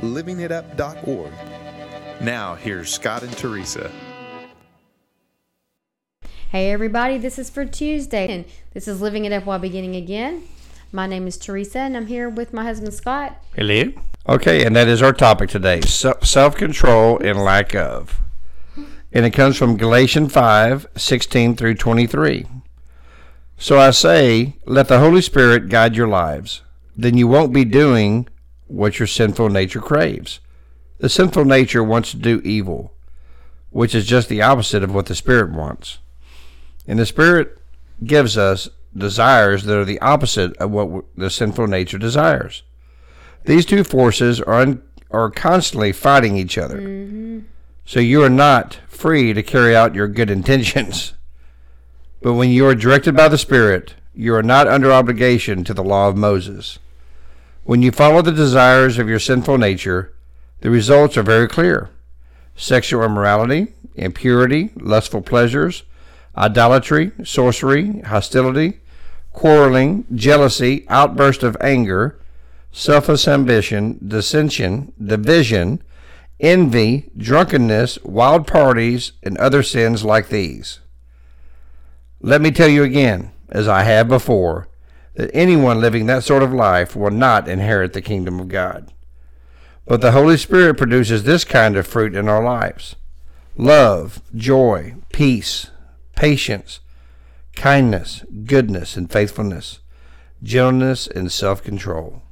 livingitup.org. Now, here's Scott and Teresa. Hey everybody, this is for Tuesday, and this is Living It Up While Beginning Again. My name is Teresa, and I'm here with my husband Scott. Hello. Okay, and that is our topic today self control and lack of. And it comes from Galatians 5 16 through 23. So I say, let the Holy Spirit guide your lives. Then you won't be doing what your sinful nature craves. The sinful nature wants to do evil, which is just the opposite of what the Spirit wants. And the Spirit gives us desires that are the opposite of what the sinful nature desires. These two forces are, un- are constantly fighting each other. Mm-hmm. So you are not free to carry out your good intentions. But when you are directed by the Spirit, you are not under obligation to the law of Moses. When you follow the desires of your sinful nature, the results are very clear sexual immorality, impurity, lustful pleasures, idolatry, sorcery, hostility, quarreling, jealousy, outburst of anger, selfish ambition, dissension, division, envy, drunkenness, wild parties, and other sins like these. Let me tell you again, as I have before, that anyone living that sort of life will not inherit the kingdom of God. But the Holy Spirit produces this kind of fruit in our lives love, joy, peace, patience, kindness, goodness, and faithfulness, gentleness, and self control.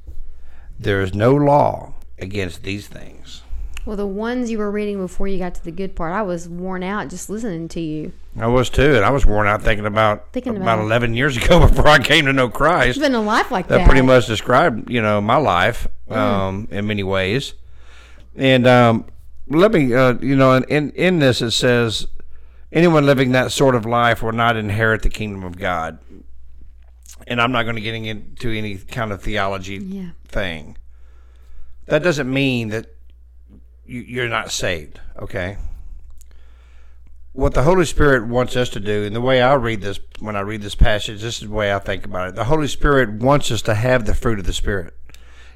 There is no law against these things. Well, the ones you were reading before you got to the good part, I was worn out just listening to you. I was too, and I was worn out thinking about thinking about, about eleven years ago before I came to know Christ. It's been a life like that. That pretty much described, you know, my life mm. um, in many ways. And um, let me, uh, you know, in in this it says anyone living that sort of life will not inherit the kingdom of God. And I'm not going to get into any kind of theology yeah. thing. That doesn't mean that you're not saved, okay? What the Holy Spirit wants us to do, and the way I read this, when I read this passage, this is the way I think about it. The Holy Spirit wants us to have the fruit of the Spirit.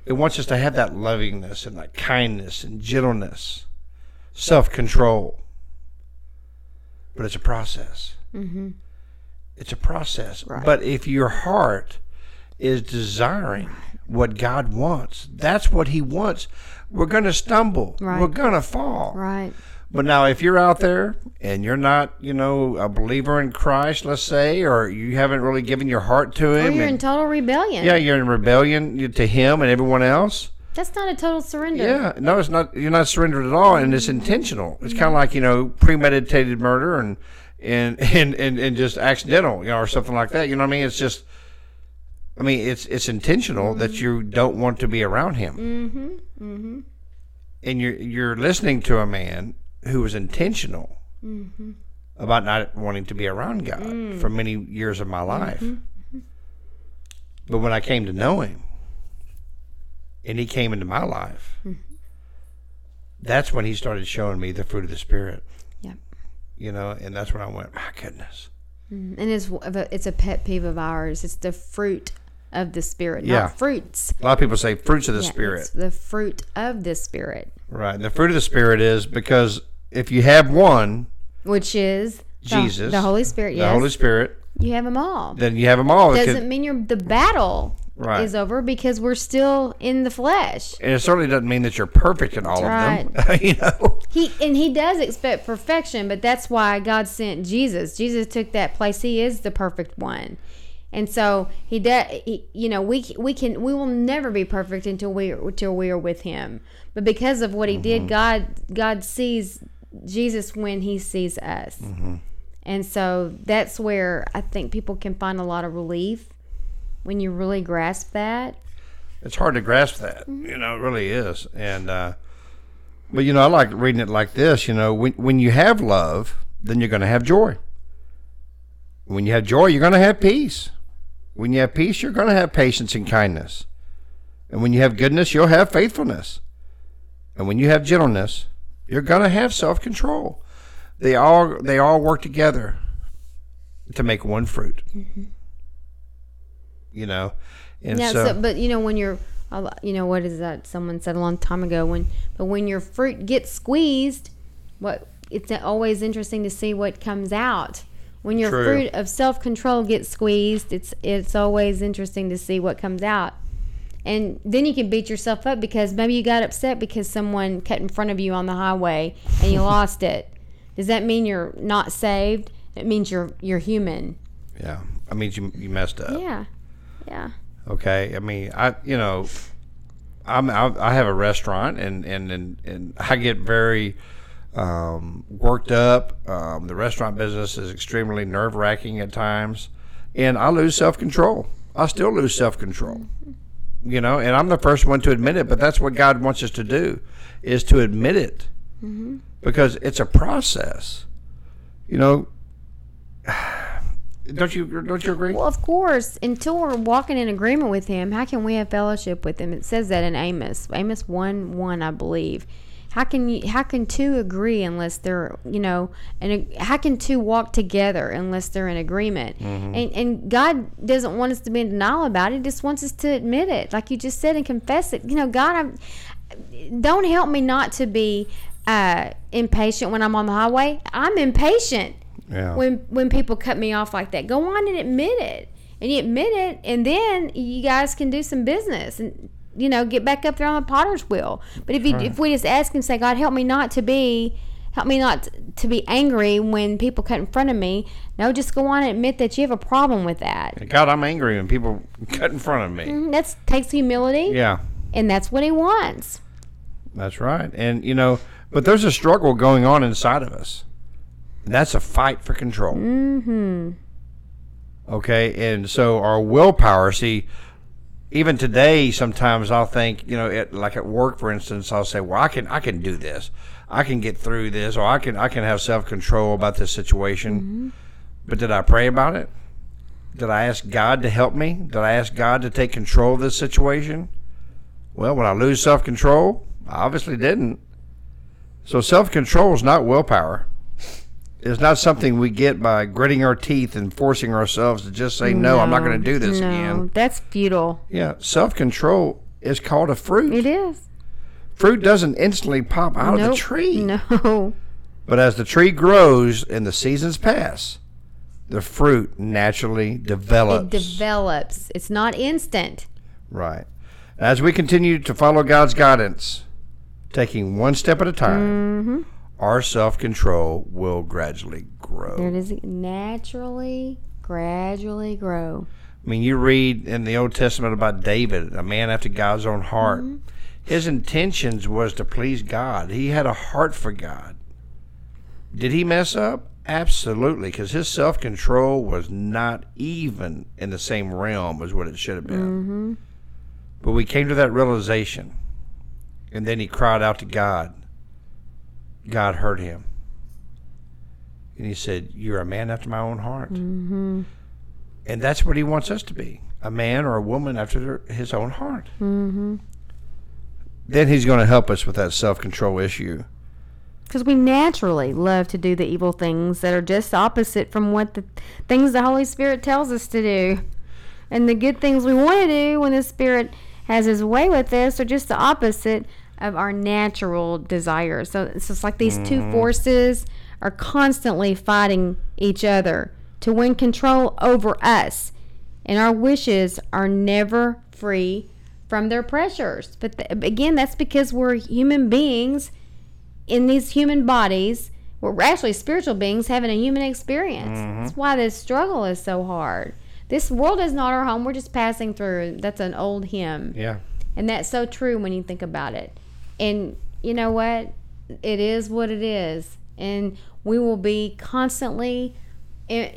It wants us to have that lovingness and that kindness and gentleness, self control but it's a process. Mm-hmm. It's a process. Right. But if your heart is desiring what God wants, that's what He wants. We're going to stumble. Right. We're going to fall. Right. But now, if you're out there and you're not, you know, a believer in Christ, let's say, or you haven't really given your heart to Him, or you're and, in total rebellion. Yeah, you're in rebellion to Him and everyone else. That's not a total surrender. Yeah, no, it's not. You're not surrendered at all, and it's intentional. It's kind of like you know premeditated murder and and and and and just accidental, you know, or something like that. You know what I mean? It's just. I mean, it's it's intentional mm-hmm. that you don't want to be around him. Mm-hmm. Mm-hmm. And you're you're listening to a man who was intentional mm-hmm. about not wanting to be around God mm. for many years of my life. Mm-hmm. But when I came to know him, and he came into my life, mm-hmm. that's when he started showing me the fruit of the Spirit. Yep. You know, and that's when I went, my goodness. Mm-hmm. And it's it's a pet peeve of ours. It's the fruit of the Spirit, yeah. not fruits. A lot of people say fruits of the yeah, Spirit. the fruit of the Spirit. Right. The fruit of the Spirit is because if you have one, which is Jesus, the, the Holy Spirit, yes, the Holy Spirit, you have them all. Then you have them all. Doesn't mean you're the battle right. is over because we're still in the flesh. And it certainly doesn't mean that you're perfect in all that's of right. them. you know. He and he does expect perfection, but that's why God sent Jesus. Jesus took that place. He is the perfect one. And so he does. You know, we we can we will never be perfect until we until we are with Him. But because of what He mm-hmm. did, God God sees Jesus when He sees us. Mm-hmm. And so that's where I think people can find a lot of relief when you really grasp that. It's hard to grasp that, mm-hmm. you know, it really is. And uh, But you know, I like reading it like this. You know, when when you have love, then you're going to have joy. When you have joy, you're going to have peace. When you have peace, you're going to have patience and kindness. And when you have goodness, you'll have faithfulness. And when you have gentleness, you're going to have self-control. They all they all work together to make one fruit. Mm-hmm. You know, and Yeah, so, so, but you know when you're, you know what is that? Someone said a long time ago when, but when your fruit gets squeezed, what it's always interesting to see what comes out. When your True. fruit of self control gets squeezed, it's it's always interesting to see what comes out. And then you can beat yourself up because maybe you got upset because someone cut in front of you on the highway and you lost it. Does that mean you're not saved? It means you're you're human. yeah, I mean you you messed up. Yeah, yeah. Okay, I mean, I you know, I'm I, I have a restaurant and and and, and I get very um, worked up. Um, the restaurant business is extremely nerve wracking at times, and I lose self control. I still lose self control. You know, and I'm the first one to admit it. But that's what God wants us to do, is to admit it, because it's a process. You know. Don't you don't you agree? Well, of course, until we're walking in agreement with Him, how can we have fellowship with Him? It says that in Amos, Amos one one, I believe. How can you? How can two agree unless they're, you know, and how can two walk together unless they're in agreement? And and God doesn't want us to be in denial about it. He just wants us to admit it, like you just said, and confess it. You know, God, I'm, don't help me not to be uh, impatient when I'm on the highway. I'm impatient Yeah. when when people cut me off like that. Go on and admit it, and you admit it, and then you guys can do some business and you know get back up there on the potter's wheel. But if you if we just ask and say, God, help me not to be. Help me not to be angry when people cut in front of me. No, just go on and admit that you have a problem with that. God, I'm angry when people cut in front of me. That takes humility, Yeah, and that's what he wants. that's right. And you know, but there's a struggle going on inside of us. And that's a fight for control. Mm-hmm. Okay, and so our willpower. See, even today, sometimes I'll think, you know, it, like at work, for instance, I'll say, "Well, I can, I can do this. I can get through this, or I can, I can have self control about this situation." Mm-hmm. But did I pray about it? Did I ask God to help me? Did I ask God to take control of this situation? Well, when I lose self control, I obviously didn't. So self control is not willpower. It's not something we get by gritting our teeth and forcing ourselves to just say, no, I'm not going to do this no, again. That's futile. Yeah, self control is called a fruit. It is. Fruit doesn't instantly pop out of the tree. No. But as the tree grows and the seasons pass, the fruit naturally develops. It develops. It's not instant. Right. As we continue to follow God's guidance, taking one step at a time, mm-hmm. Our self control will gradually grow. There it is. Naturally, gradually grow. I mean, you read in the Old Testament about David, a man after God's own heart. His intentions was to please God. He had a heart for God. Did he mess up? Absolutely, because his self control was not even in the same realm as what it should have been. Mm-hmm. But we came to that realization, and then he cried out to God. God heard him. And he said, You're a man after my own heart. And that's what he wants us to be a man or a woman after their, his own heart. Mm-hmm. Then he's going to help us with that self control issue. Because we naturally love to do the evil things that are just opposite from what the things the Holy Spirit tells us to do. And the good things we want to do when the Spirit has His way with us are just the opposite of our natural desires. So it's just like these two mm-hmm. forces are constantly fighting each other to win control over us. And our wishes are never free from their pressures. But th- again, that's because we're human beings in these human bodies. We're actually spiritual beings having a human experience. Mm-hmm. That's why this struggle is so hard. This world is not our home. We're just passing through. That's an old hymn. Yeah. And that's so true when you think about it. And you know what? It is what it is. And we will be constantly, eh,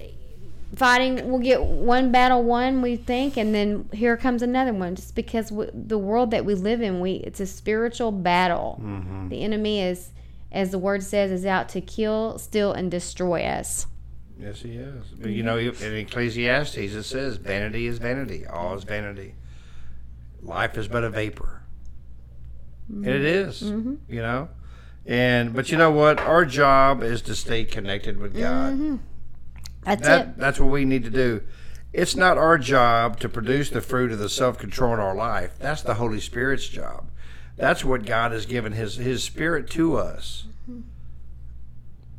fighting. We'll get one battle won, we think, and then here comes another one. Just because we, the world that we live in, we it's a spiritual battle. The enemy is, as the word says, is out to kill, steal, and destroy us. Yes, he is. But you know, in Ecclesiastes it says, "Vanity is vanity. All is vanity. Life is but a vapor." And it mm-hmm. is, mm-hmm. You know, and but you know what? Our job is to stay connected with God. Mm-hmm. That's That it. that's what we need to do. It's not our job to produce the fruit of the self control in our life. That's the Holy Spirit's job. That's what God has given His His Spirit to us.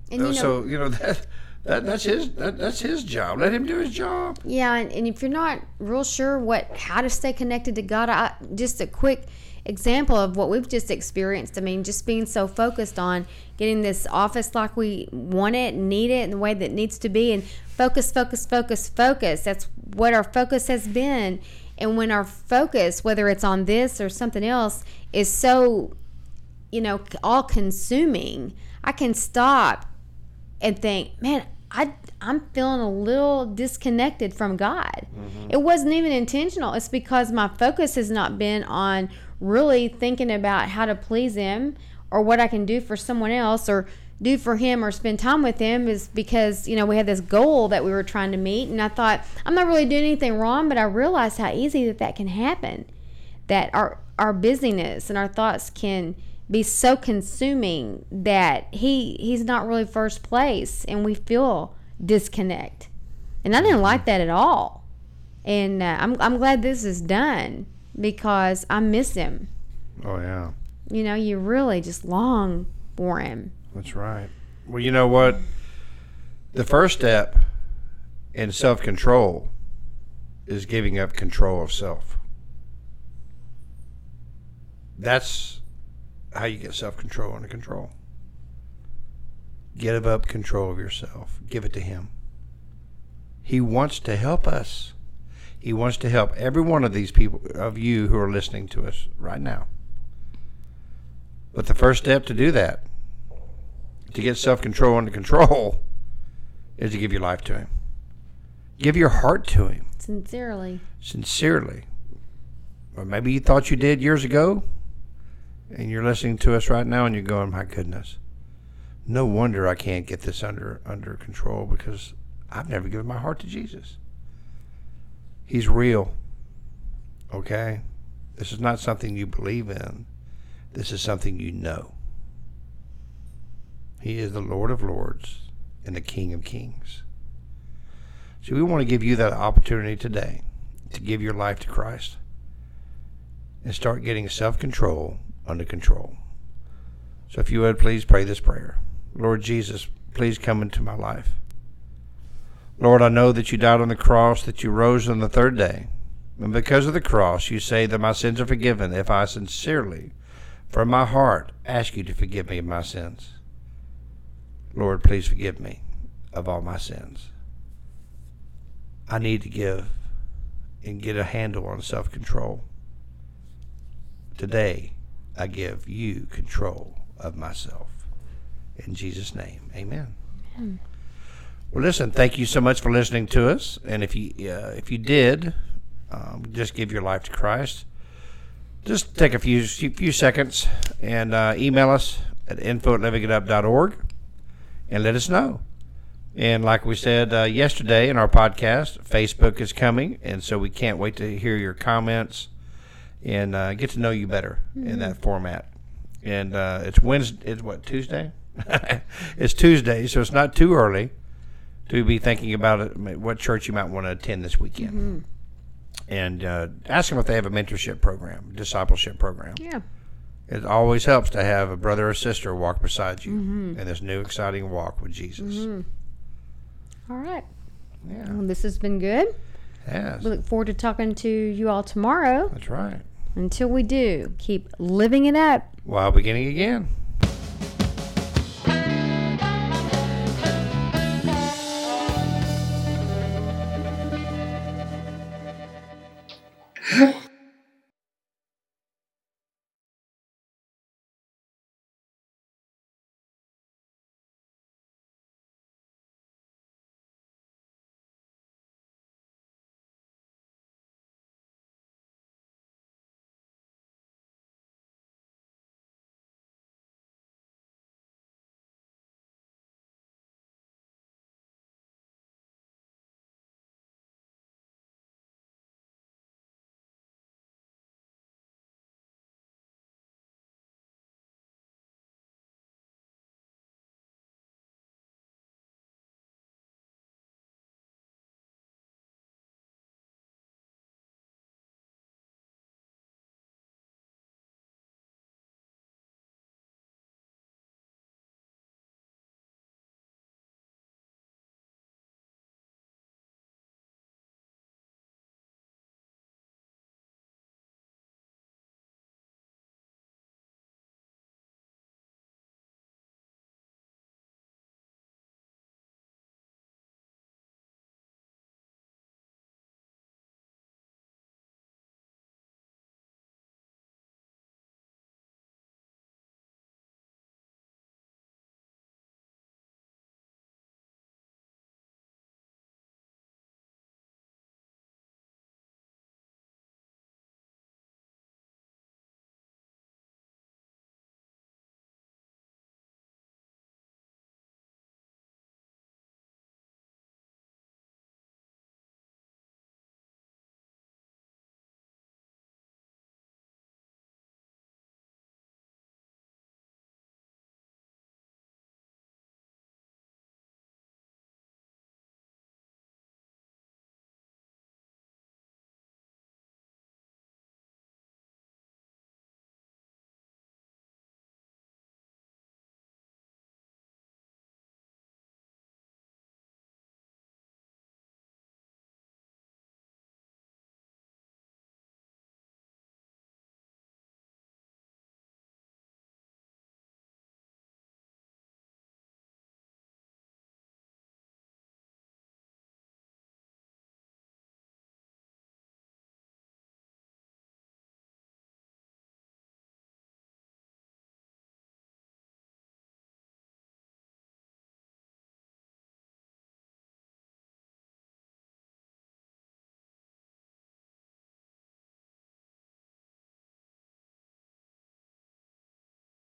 And you know, so you know that. That, that's his that, that's his job. Let him do his job. Yeah, and, and if you're not real sure what how to stay connected to God, I, just a quick example of what we've just experienced. I mean, just being so focused on getting this office like we want it, need it, in the way that it needs to be, and focus, focus, focus, focus. That's what our focus has been. And when our focus, whether it's on this or something else, is so, you know, all consuming, I can stop and think, man, I I'm feeling a little disconnected from God. Mm-hmm. It wasn't even intentional. It's because my focus has not been on really thinking about how to please him or what I can do for someone else or do for him or spend time with him is because, you know, we had this goal that we were trying to meet and I thought I'm not really doing anything wrong, but I realized how easy that that can happen. That our our busyness and our thoughts can be so consuming that he he's not really first place and we feel disconnect and i didn't like that at all and uh, I'm, I'm glad this is done because i miss him Oh yeah, you know you really just long for him that's right. Well, you know what? The first step in self control is giving up control of self. That's how you get self control under control. Give up control of yourself. Give it to Him. He wants to help us. He wants to help every one of these people, of you who are listening to us right now. But the first step to do that, to get self control under control, is to give your life to Him. Give your heart to Him sincerely sincerely. Or maybe you thought you did years ago, and you're listening to us right now and you're going, my goodness, no wonder I can't get this under under control because I've never given my heart to Jesus. He's real. Okay? This is not something you believe in. This is something you know. He is the Lord of Lords and the King of Kings. So we want to give you that opportunity today to give your life to Christ and start getting self control under control. So if you would please pray this prayer Lord Jesus, please come into my life. Lord, I know that you died on the cross, that you rose on the third day. And because of the cross, you say that my sins are forgiven if I sincerely, from my heart, ask you to forgive me of my sins. Lord, please forgive me of all my sins. I need to give and get a handle on self control. Today, I give you control of myself. In Jesus' name, amen. Well, listen, thank you so much for listening to us. And if you uh, if you did, um, just give your life to Christ. Just take a few few seconds and uh, email us at info at livingitup.org and let us know. And like we said uh, yesterday in our podcast, Facebook is coming, and so we can't wait to hear your comments and uh, get to know you better in that format. And uh, it's Wednesday. It's what Tuesday? it's Tuesday, so it's not too early to be thinking about what church you might want to attend this weekend. Mm-hmm. And uh, ask them if they have a mentorship program, discipleship program. yeah It always helps to have a brother or sister walk beside you mm-hmm. in this new exciting walk with Jesus. Mm-hmm. all right Yeah. well, this has been good Yes. we look forward to talking to you all tomorrow That's right. until we do keep living it up While beginning again.